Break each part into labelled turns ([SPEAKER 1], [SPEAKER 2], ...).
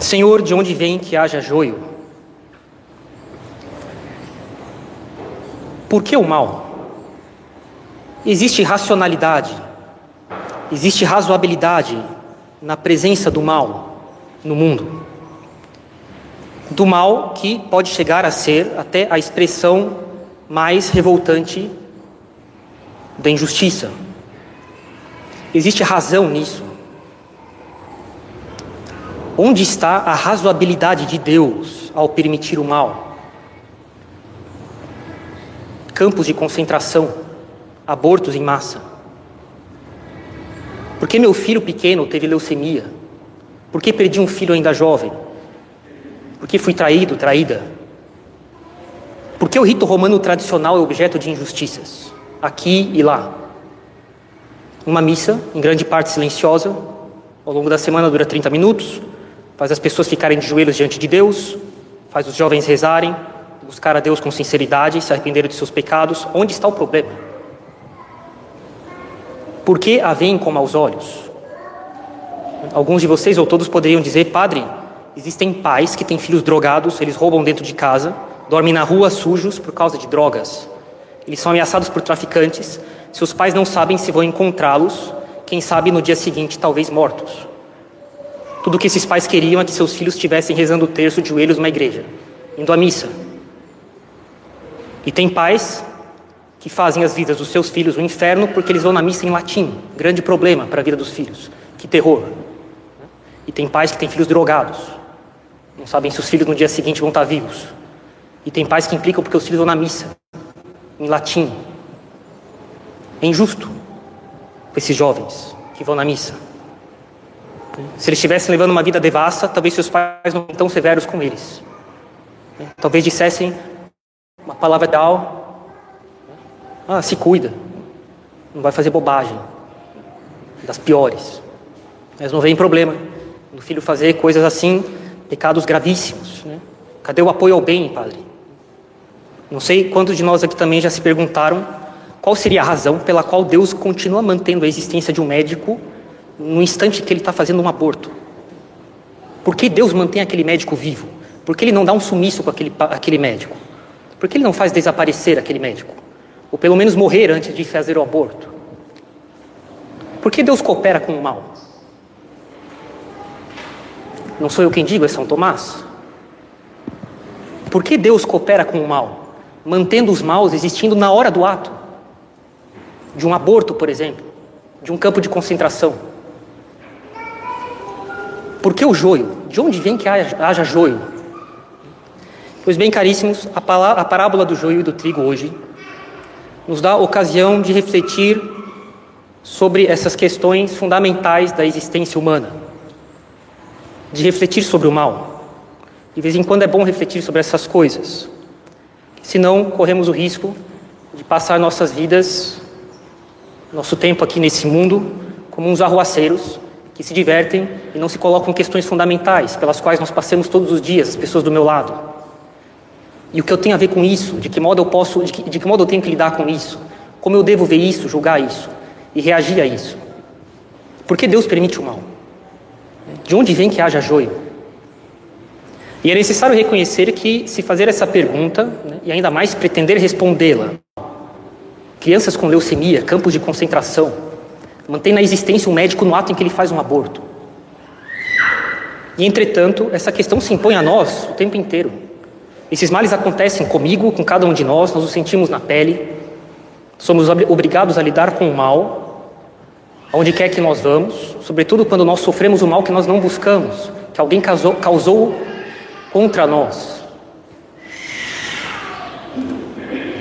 [SPEAKER 1] Senhor, de onde vem que haja joio? Por que o mal? Existe racionalidade, existe razoabilidade na presença do mal no mundo. Do mal que pode chegar a ser até a expressão mais revoltante da injustiça. Existe razão nisso. Onde está a razoabilidade de Deus ao permitir o mal? Campos de concentração, abortos em massa. Por que meu filho pequeno teve leucemia? Por que perdi um filho ainda jovem? Por que fui traído, traída? Por que o rito romano tradicional é objeto de injustiças? Aqui e lá. Uma missa, em grande parte silenciosa, ao longo da semana dura 30 minutos, faz as pessoas ficarem de joelhos diante de Deus, faz os jovens rezarem, buscar a Deus com sinceridade, se arrependerem de seus pecados. Onde está o problema? Por que a veem com maus olhos? Alguns de vocês ou todos poderiam dizer, padre, existem pais que têm filhos drogados, eles roubam dentro de casa, dormem na rua sujos por causa de drogas. Eles são ameaçados por traficantes, seus pais não sabem se vão encontrá-los, quem sabe no dia seguinte, talvez mortos. Tudo que esses pais queriam é que seus filhos estivessem rezando o terço de joelhos numa igreja, indo à missa. E tem pais que fazem as vidas dos seus filhos um inferno porque eles vão na missa em latim. Grande problema para a vida dos filhos. Que terror. E tem pais que têm filhos drogados. Não sabem se os filhos no dia seguinte vão estar vivos. E tem pais que implicam porque os filhos vão na missa em latim. É injusto com esses jovens que vão na missa. Se eles estivessem levando uma vida devassa, talvez seus pais não tão severos com eles. Talvez dissessem uma palavra tal, ah, se cuida, não vai fazer bobagem, das piores. Mas não vem problema do filho fazer coisas assim, pecados gravíssimos. Né? Cadê o apoio ao bem, padre? Não sei quantos de nós aqui também já se perguntaram qual seria a razão pela qual Deus continua mantendo a existência de um médico no instante que ele está fazendo um aborto? Por que Deus mantém aquele médico vivo? Por que ele não dá um sumiço com aquele, aquele médico? Por que ele não faz desaparecer aquele médico? Ou pelo menos morrer antes de fazer o aborto? Por que Deus coopera com o mal? Não sou eu quem digo, é São Tomás. Por que Deus coopera com o mal? Mantendo os maus existindo na hora do ato. De um aborto, por exemplo. De um campo de concentração. Por que o joio? De onde vem que haja, joio? Pois bem, caríssimos, a, a parábola do joio e do trigo hoje nos dá ocasião de refletir sobre essas questões fundamentais da existência humana, de refletir sobre o mal. De vez em quando é bom refletir sobre essas coisas, senão corremos o risco de passar nossas vidas, nosso tempo aqui nesse mundo, como uns arruaceiros que se divertem e não se colocam questões fundamentais pelas quais nós passamos todos os dias, as pessoas do meu lado. E o que eu tenho a ver com isso? De que modo eu posso, de que, de que modo eu tenho que lidar com isso? Como eu devo ver isso, julgar isso e reagir a isso? Por que Deus permite o mal? De onde vem que haja joio? E é necessário reconhecer que, se fazer essa pergunta, né, e ainda mais pretender respondê-la, crianças com leucemia, campos de concentração, mantém na existência um médico no ato em que ele faz um aborto. E, entretanto, essa questão se impõe a nós o tempo inteiro. Esses males acontecem comigo, com cada um de nós, nós os sentimos na pele, somos obrigados a lidar com o mal, aonde quer que nós vamos, sobretudo quando nós sofremos o mal que nós não buscamos, que alguém causou, causou contra nós.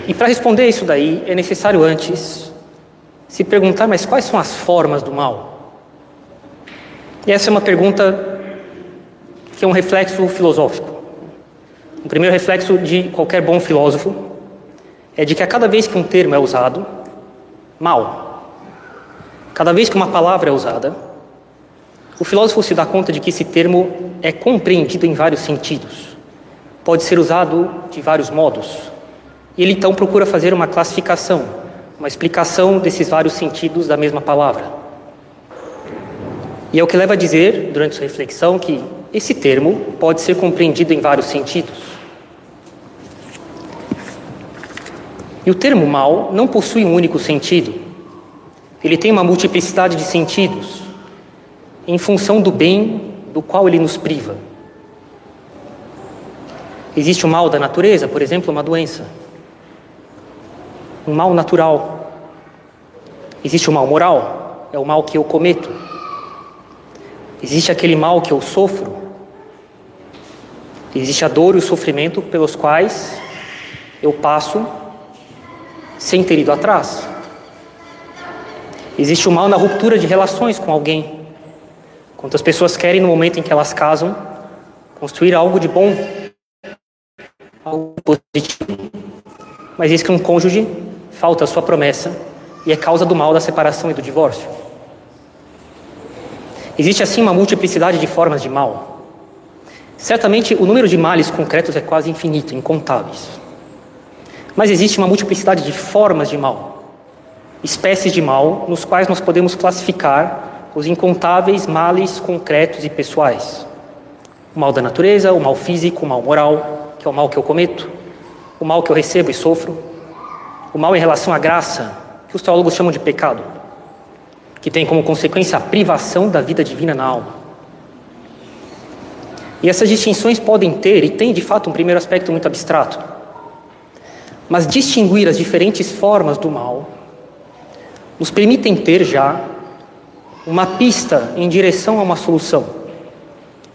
[SPEAKER 1] E para responder isso daí, é necessário antes se perguntar, mas quais são as formas do mal? E essa é uma pergunta que é um reflexo filosófico. O primeiro reflexo de qualquer bom filósofo é de que a cada vez que um termo é usado, mal, cada vez que uma palavra é usada, o filósofo se dá conta de que esse termo é compreendido em vários sentidos, pode ser usado de vários modos, e ele então procura fazer uma classificação uma explicação desses vários sentidos da mesma palavra. E é o que leva a dizer, durante sua reflexão, que esse termo pode ser compreendido em vários sentidos. E o termo mal não possui um único sentido. Ele tem uma multiplicidade de sentidos em função do bem do qual ele nos priva. Existe o mal da natureza, por exemplo, uma doença. Um mal natural. Existe o mal moral, é o mal que eu cometo. Existe aquele mal que eu sofro. Existe a dor e o sofrimento pelos quais eu passo sem ter ido atrás. Existe o mal na ruptura de relações com alguém. Quantas pessoas querem, no momento em que elas casam, construir algo de bom, algo positivo, mas diz que um cônjuge falta a sua promessa e é causa do mal da separação e do divórcio. Existe assim uma multiplicidade de formas de mal. Certamente o número de males concretos é quase infinito, incontáveis. Mas existe uma multiplicidade de formas de mal, espécies de mal, nos quais nós podemos classificar os incontáveis males concretos e pessoais. O mal da natureza, o mal físico, o mal moral, que é o mal que eu cometo, o mal que eu recebo e sofro, o mal em relação à graça, que os teólogos chamam de pecado, que tem como consequência a privação da vida divina na alma. E essas distinções podem ter, e tem de fato um primeiro aspecto muito abstrato, mas distinguir as diferentes formas do mal nos permitem ter já uma pista em direção a uma solução,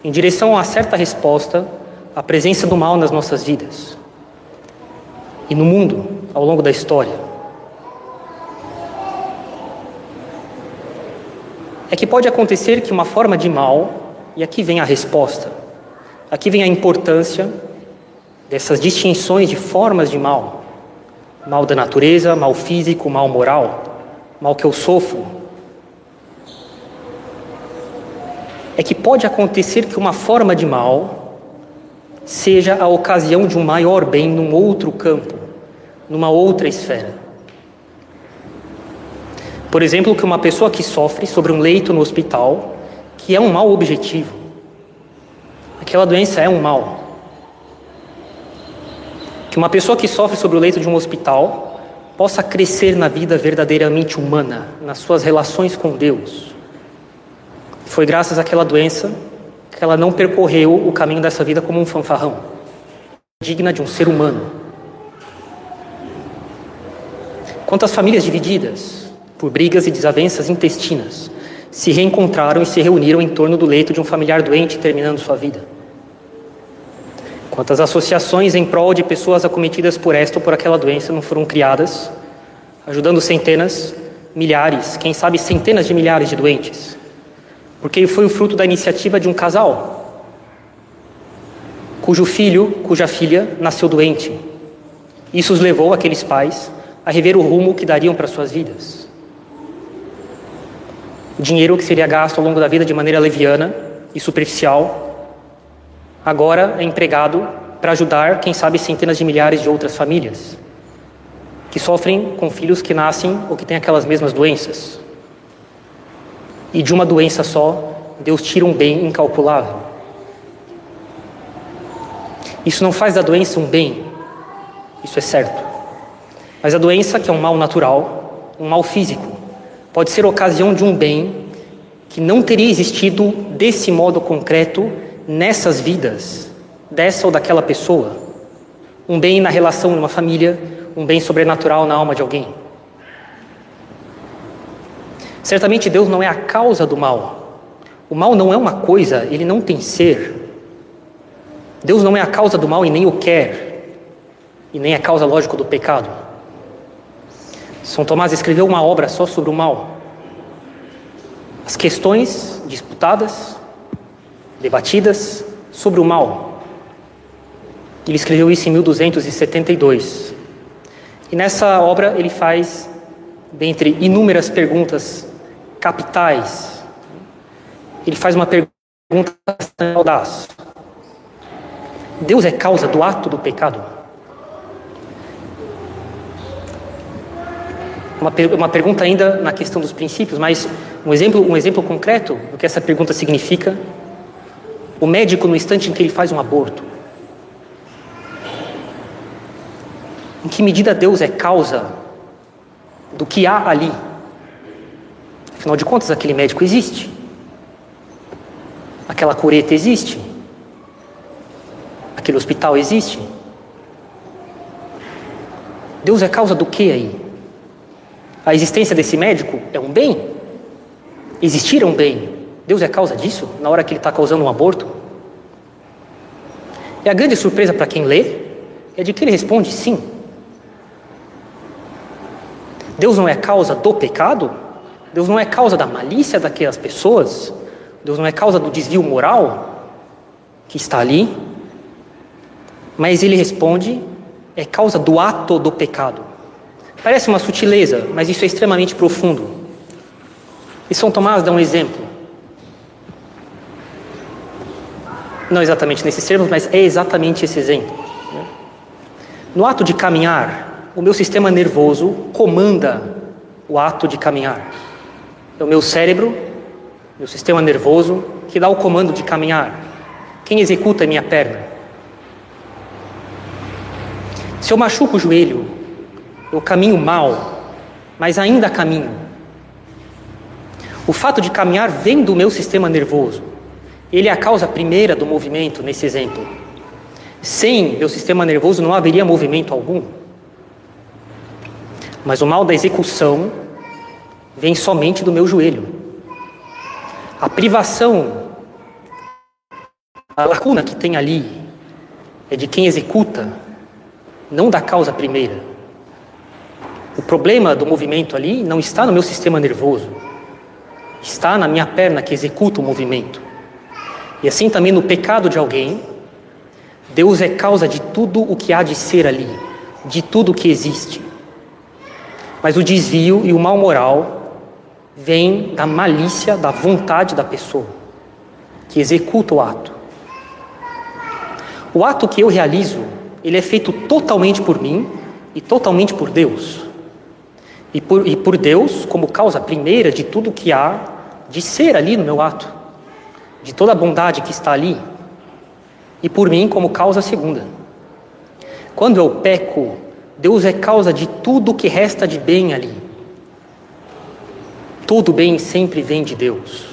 [SPEAKER 1] em direção a uma certa resposta à presença do mal nas nossas vidas e no mundo ao longo da história. É que pode acontecer que uma forma de mal, e aqui vem a resposta, aqui vem a importância dessas distinções de formas de mal: mal da natureza, mal físico, mal moral, mal que eu sofro, é que pode acontecer que uma forma de mal seja a ocasião de um maior bem num outro campo, numa outra esfera. Por exemplo, que uma pessoa que sofre sobre um leito no hospital, que é um mal objetivo. Aquela doença é um mal. Que uma pessoa que sofre sobre o leito de um hospital possa crescer na vida verdadeiramente humana, nas suas relações com Deus foi graças àquela doença que ela não percorreu o caminho dessa vida como um fanfarrão, digna de um ser humano. Quantas famílias divididas por brigas e desavenças intestinas se reencontraram e se reuniram em torno do leito de um familiar doente terminando sua vida? Quantas associações em prol de pessoas acometidas por esta ou por aquela doença não foram criadas, ajudando centenas, milhares, quem sabe centenas de milhares de doentes? porque foi o fruto da iniciativa de um casal, cujo filho, cuja filha nasceu doente. Isso os levou, aqueles pais, a rever o rumo que dariam para suas vidas. Dinheiro que seria gasto ao longo da vida de maneira leviana e superficial, agora é empregado para ajudar, quem sabe, centenas de milhares de outras famílias que sofrem com filhos que nascem ou que têm aquelas mesmas doenças e de uma doença só, Deus tira um bem incalculável. Isso não faz da doença um bem, isso é certo. Mas a doença, que é um mal natural, um mal físico, pode ser ocasião de um bem que não teria existido desse modo concreto nessas vidas, dessa ou daquela pessoa. Um bem na relação de uma família, um bem sobrenatural na alma de alguém. Certamente Deus não é a causa do mal. O mal não é uma coisa, ele não tem ser. Deus não é a causa do mal e nem o quer, e nem a causa lógica do pecado. São Tomás escreveu uma obra só sobre o mal. As questões disputadas, debatidas sobre o mal. Ele escreveu isso em 1272. E nessa obra ele faz, dentre inúmeras perguntas capitais. Ele faz uma pergunta audaz. Deus é causa do ato do pecado? Uma, uma pergunta ainda na questão dos princípios, mas um exemplo, um exemplo concreto do que essa pergunta significa o médico no instante em que ele faz um aborto? Em que medida Deus é causa do que há ali? Afinal de contas, aquele médico existe. Aquela cureta existe. Aquele hospital existe. Deus é causa do que aí? A existência desse médico é um bem? Existir é um bem. Deus é causa disso na hora que ele está causando um aborto? E a grande surpresa para quem lê é de que ele responde sim. Deus não é causa do pecado? Deus não é causa da malícia daquelas pessoas? Deus não é causa do desvio moral que está ali? Mas ele responde: é causa do ato do pecado. Parece uma sutileza, mas isso é extremamente profundo. E São Tomás dá um exemplo. Não exatamente nesses termos, mas é exatamente esse exemplo. No ato de caminhar, o meu sistema nervoso comanda o ato de caminhar. É o meu cérebro, meu sistema nervoso, que dá o comando de caminhar. Quem executa é minha perna. Se eu machuco o joelho, eu caminho mal, mas ainda caminho. O fato de caminhar vem do meu sistema nervoso. Ele é a causa primeira do movimento nesse exemplo. Sem meu sistema nervoso não haveria movimento algum. Mas o mal da execução vem somente do meu joelho. A privação, a lacuna que tem ali, é de quem executa não da causa primeira. O problema do movimento ali não está no meu sistema nervoso, está na minha perna que executa o movimento. E assim também no pecado de alguém, Deus é causa de tudo o que há de ser ali, de tudo o que existe. Mas o desvio e o mal moral vem da malícia, da vontade da pessoa que executa o ato. O ato que eu realizo ele é feito totalmente por mim e totalmente por Deus. E por, e por Deus como causa primeira de tudo que há de ser ali no meu ato, de toda a bondade que está ali, e por mim como causa segunda. Quando eu peco, Deus é causa de tudo que resta de bem ali. Todo bem sempre vem de Deus.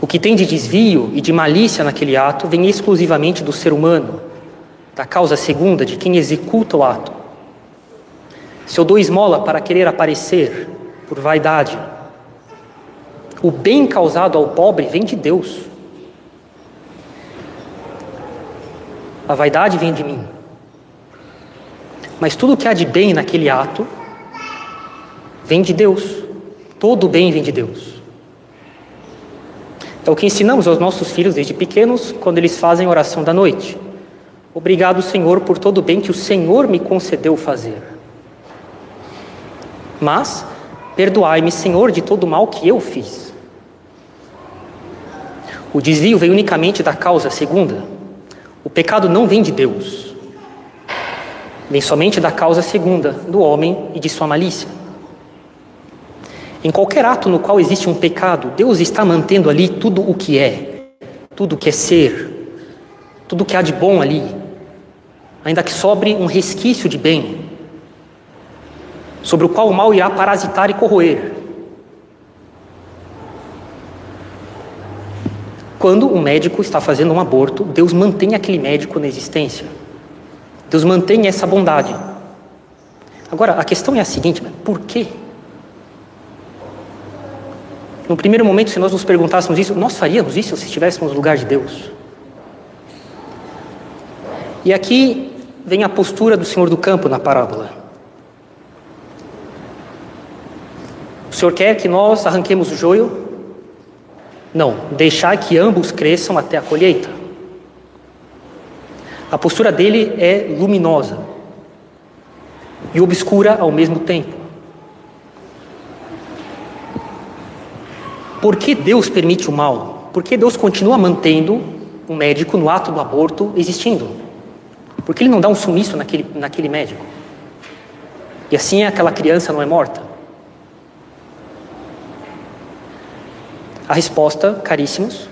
[SPEAKER 1] O que tem de desvio e de malícia naquele ato vem exclusivamente do ser humano, da causa segunda, de quem executa o ato. Se eu dou esmola para querer aparecer, por vaidade, o bem causado ao pobre vem de Deus. A vaidade vem de mim. Mas tudo que há de bem naquele ato vem de Deus. Todo o bem vem de Deus. É o que ensinamos aos nossos filhos desde pequenos quando eles fazem oração da noite. Obrigado, Senhor, por todo o bem que o Senhor me concedeu fazer. Mas perdoai-me, Senhor, de todo o mal que eu fiz. O desvio vem unicamente da causa segunda. O pecado não vem de Deus. Vem somente da causa segunda, do homem e de sua malícia. Em qualquer ato no qual existe um pecado, Deus está mantendo ali tudo o que é, tudo o que é ser, tudo o que há de bom ali, ainda que sobre um resquício de bem, sobre o qual o mal irá parasitar e corroer. Quando um médico está fazendo um aborto, Deus mantém aquele médico na existência. Deus mantém essa bondade. Agora, a questão é a seguinte: por quê? No primeiro momento, se nós nos perguntássemos isso, nós faríamos isso se estivéssemos no lugar de Deus? E aqui vem a postura do Senhor do campo na parábola. Senhor quer que nós arranquemos o joio? Não, deixar que ambos cresçam até a colheita. A postura dele é luminosa e obscura ao mesmo tempo. Por que Deus permite o mal? Por que Deus continua mantendo um médico no ato do aborto existindo? Por que ele não dá um sumiço naquele, naquele médico? E assim aquela criança não é morta? A resposta, caríssimos,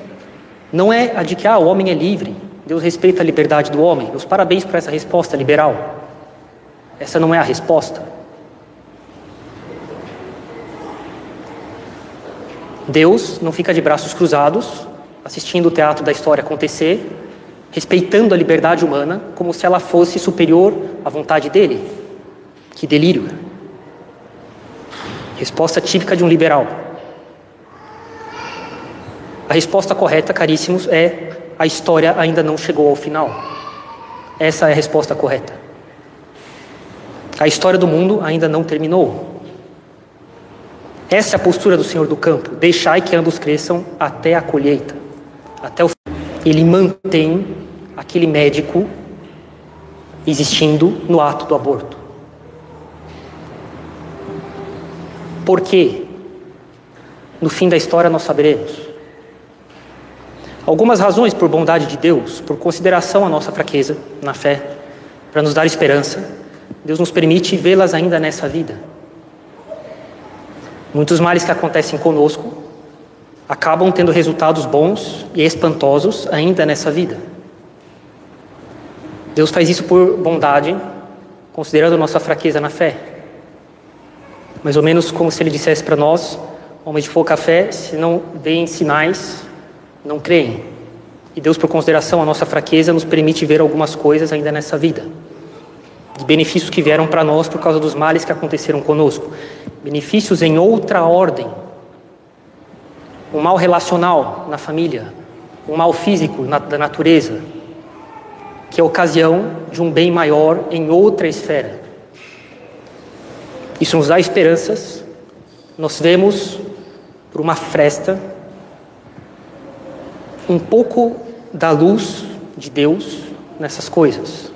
[SPEAKER 1] não é a de que ah, o homem é livre, Deus respeita a liberdade do homem. Meus parabéns por essa resposta liberal. Essa não é a resposta. Deus não fica de braços cruzados, assistindo o teatro da história acontecer, respeitando a liberdade humana como se ela fosse superior à vontade dele. Que delírio! Resposta típica de um liberal. A resposta correta, caríssimos, é a história ainda não chegou ao final. Essa é a resposta correta. A história do mundo ainda não terminou. Essa é a postura do Senhor do campo. Deixai que ambos cresçam até a colheita, até o. Ele mantém aquele médico existindo no ato do aborto. Por quê? No fim da história nós saberemos. Algumas razões por bondade de Deus, por consideração à nossa fraqueza na fé, para nos dar esperança, Deus nos permite vê-las ainda nessa vida. Muitos males que acontecem conosco acabam tendo resultados bons e espantosos ainda nessa vida. Deus faz isso por bondade, considerando nossa fraqueza na fé. Mais ou menos como se Ele dissesse para nós, homens de pouca fé, se não veem sinais, não creem. E Deus, por consideração à nossa fraqueza, nos permite ver algumas coisas ainda nessa vida. De benefícios que vieram para nós por causa dos males que aconteceram conosco. Benefícios em outra ordem. Um mal relacional na família, um mal físico na, da natureza, que é ocasião de um bem maior em outra esfera. Isso nos dá esperanças. Nós vemos por uma fresta um pouco da luz de Deus nessas coisas.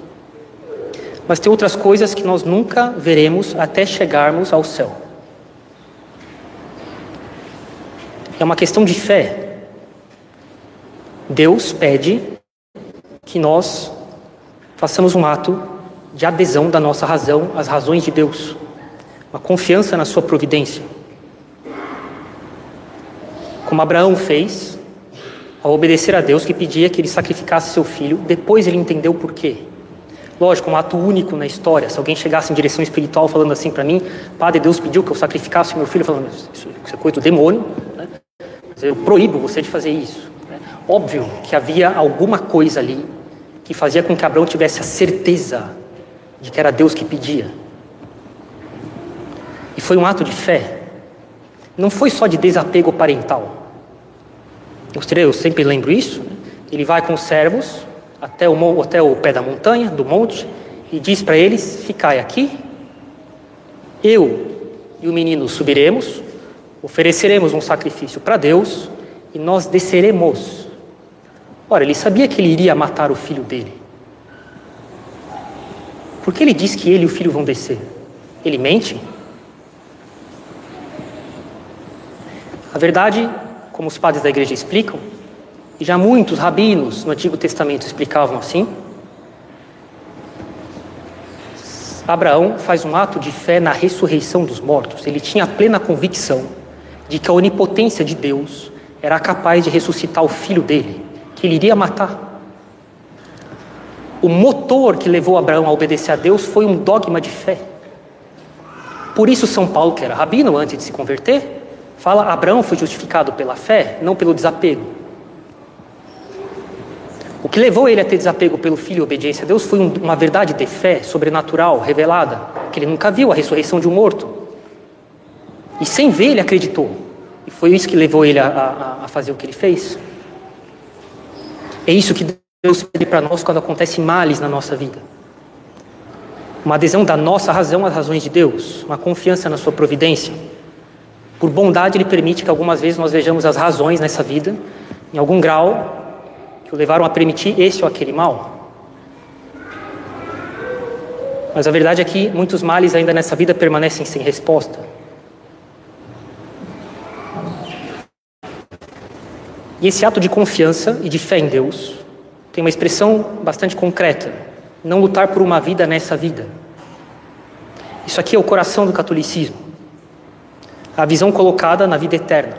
[SPEAKER 1] Mas tem outras coisas que nós nunca veremos até chegarmos ao céu. É uma questão de fé. Deus pede que nós façamos um ato de adesão da nossa razão às razões de Deus, uma confiança na Sua providência. Como Abraão fez, ao obedecer a Deus que pedia que ele sacrificasse seu filho, depois ele entendeu o porquê. Lógico, um ato único na história. Se alguém chegasse em direção espiritual falando assim para mim, Padre, Deus pediu que eu sacrificasse meu filho, falando, isso, isso é coisa do demônio, né? eu proíbo você de fazer isso. Né? Óbvio que havia alguma coisa ali que fazia com que Abraão tivesse a certeza de que era Deus que pedia. E foi um ato de fé. Não foi só de desapego parental. Eu sempre lembro isso. Né? Ele vai com os servos até o, até o pé da montanha, do monte, e diz para eles: Ficai aqui, eu e o menino subiremos, ofereceremos um sacrifício para Deus e nós desceremos. Ora, ele sabia que ele iria matar o filho dele. Por que ele diz que ele e o filho vão descer? Ele mente? A verdade como os padres da igreja explicam, e já muitos rabinos no Antigo Testamento explicavam assim, Abraão faz um ato de fé na ressurreição dos mortos. Ele tinha plena convicção de que a onipotência de Deus era capaz de ressuscitar o filho dele, que ele iria matar. O motor que levou Abraão a obedecer a Deus foi um dogma de fé. Por isso, São Paulo, que era rabino antes de se converter, Fala, Abraão foi justificado pela fé, não pelo desapego. O que levou ele a ter desapego pelo filho e obediência a Deus foi uma verdade de fé sobrenatural, revelada, que ele nunca viu a ressurreição de um morto. E sem ver, ele acreditou. E foi isso que levou ele a, a, a fazer o que ele fez. É isso que Deus pede para nós quando acontece males na nossa vida. Uma adesão da nossa razão às razões de Deus, uma confiança na sua providência. Por bondade, Ele permite que algumas vezes nós vejamos as razões nessa vida, em algum grau, que o levaram a permitir esse ou aquele mal. Mas a verdade é que muitos males ainda nessa vida permanecem sem resposta. E esse ato de confiança e de fé em Deus tem uma expressão bastante concreta: não lutar por uma vida nessa vida. Isso aqui é o coração do catolicismo a visão colocada na vida eterna.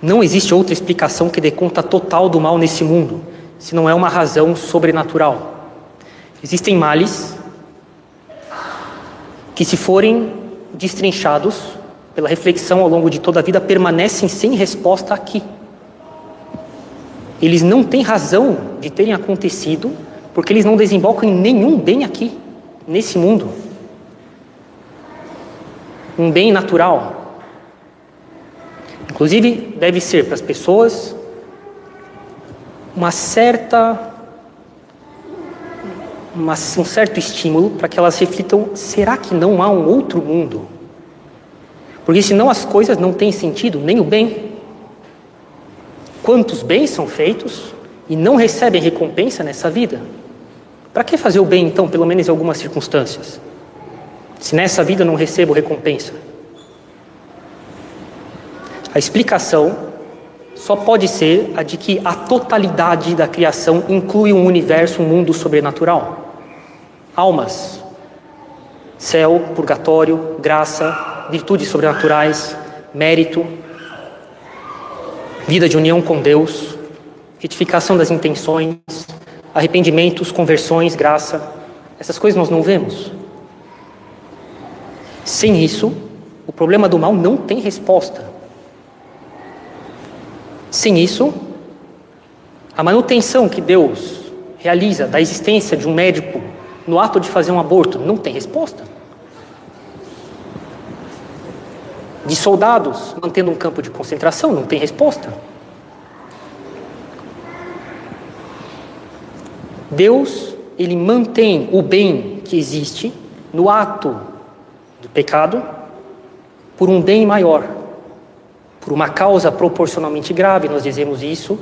[SPEAKER 1] Não existe outra explicação que dê conta total do mal nesse mundo, se não é uma razão sobrenatural. Existem males que, se forem destrinchados pela reflexão ao longo de toda a vida, permanecem sem resposta aqui. Eles não têm razão de terem acontecido, porque eles não desembocam em nenhum bem aqui, nesse mundo. Um bem natural. Inclusive, deve ser para as pessoas uma certa uma, um certo estímulo para que elas reflitam: será que não há um outro mundo? Porque senão as coisas não têm sentido, nem o bem. Quantos bens são feitos e não recebem recompensa nessa vida? Para que fazer o bem então, pelo menos em algumas circunstâncias? Se nessa vida não recebo recompensa. A explicação só pode ser a de que a totalidade da criação inclui um universo, um mundo sobrenatural. Almas, céu, purgatório, graça, virtudes sobrenaturais, mérito, vida de união com Deus, retificação das intenções, arrependimentos, conversões, graça. Essas coisas nós não vemos. Sem isso, o problema do mal não tem resposta. Sem isso, a manutenção que Deus realiza da existência de um médico no ato de fazer um aborto não tem resposta. De soldados mantendo um campo de concentração não tem resposta. Deus, ele mantém o bem que existe no ato do pecado por um bem maior por uma causa proporcionalmente grave, nós dizemos isso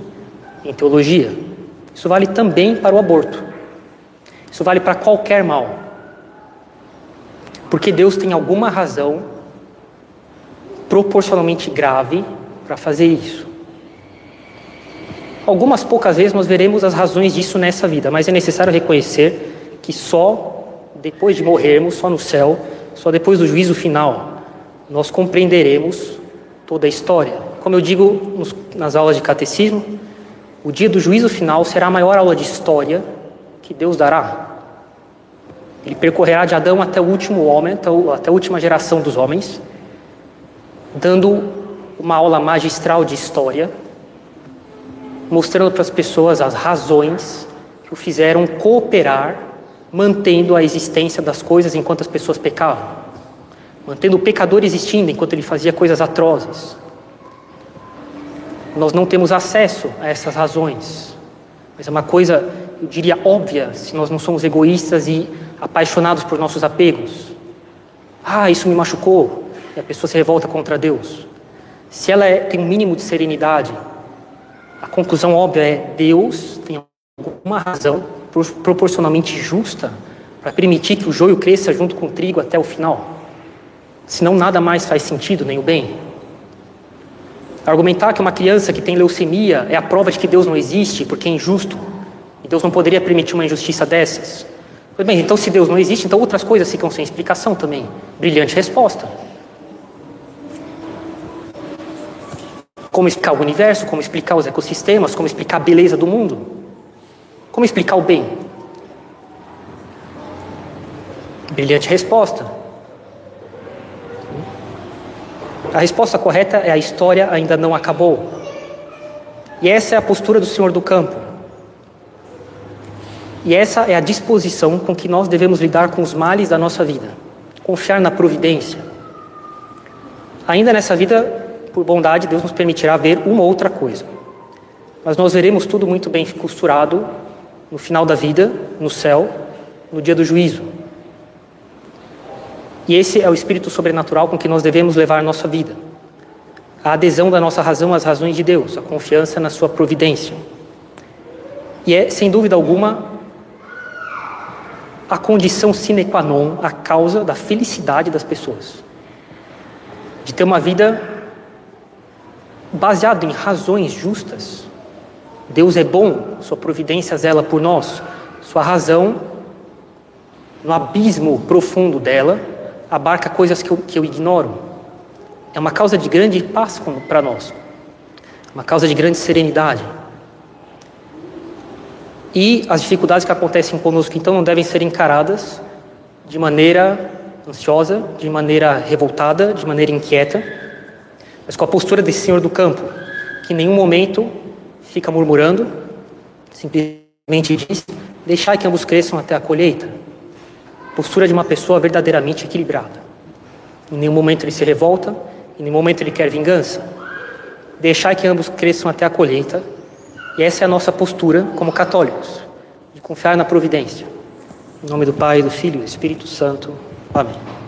[SPEAKER 1] em teologia. Isso vale também para o aborto. Isso vale para qualquer mal. Porque Deus tem alguma razão proporcionalmente grave para fazer isso. Algumas poucas vezes nós veremos as razões disso nessa vida, mas é necessário reconhecer que só depois de morrermos, só no céu, só depois do juízo final, nós compreenderemos toda a história. Como eu digo nos, nas aulas de catecismo, o dia do juízo final será a maior aula de história que Deus dará. Ele percorrerá de Adão até o último homem, até, a última geração dos homens, dando uma aula magistral de história, mostrando para as pessoas as razões que o fizeram cooperar, mantendo a existência das coisas enquanto as pessoas pecavam mantendo o pecador existindo enquanto ele fazia coisas atrozes. Nós não temos acesso a essas razões, mas é uma coisa, eu diria, óbvia se nós não somos egoístas e apaixonados por nossos apegos. Ah, isso me machucou, e a pessoa se revolta contra Deus. Se ela é, tem um mínimo de serenidade, a conclusão óbvia é: Deus tem alguma razão proporcionalmente justa para permitir que o joio cresça junto com o trigo até o final. Senão nada mais faz sentido, nem o bem. Argumentar que uma criança que tem leucemia é a prova de que Deus não existe porque é injusto e Deus não poderia permitir uma injustiça dessas. Pois bem, então se Deus não existe, então outras coisas ficam sem explicação também. Brilhante resposta. Como explicar o universo, como explicar os ecossistemas, como explicar a beleza do mundo, como explicar o bem. Brilhante resposta. A resposta correta é a história ainda não acabou. E essa é a postura do Senhor do campo. E essa é a disposição com que nós devemos lidar com os males da nossa vida. Confiar na providência. Ainda nessa vida, por bondade, Deus nos permitirá ver uma outra coisa. Mas nós veremos tudo muito bem costurado no final da vida, no céu, no dia do juízo. E esse é o espírito sobrenatural com que nós devemos levar a nossa vida. A adesão da nossa razão às razões de Deus, a confiança na sua providência. E é, sem dúvida alguma, a condição sine qua non, a causa da felicidade das pessoas. De ter uma vida baseada em razões justas. Deus é bom, sua providência zela por nós, sua razão, no abismo profundo dela, abarca coisas que eu, que eu ignoro. É uma causa de grande paz para nós. uma causa de grande serenidade. E as dificuldades que acontecem conosco, então, não devem ser encaradas de maneira ansiosa, de maneira revoltada, de maneira inquieta, mas com a postura desse senhor do campo, que em nenhum momento fica murmurando, simplesmente diz: Deixai que ambos cresçam até a colheita. Postura de uma pessoa verdadeiramente equilibrada. Em nenhum momento ele se revolta, em nenhum momento ele quer vingança. Deixai que ambos cresçam até a colheita. E essa é a nossa postura como católicos, de confiar na providência. Em nome do Pai, do Filho e do Espírito Santo. Amém.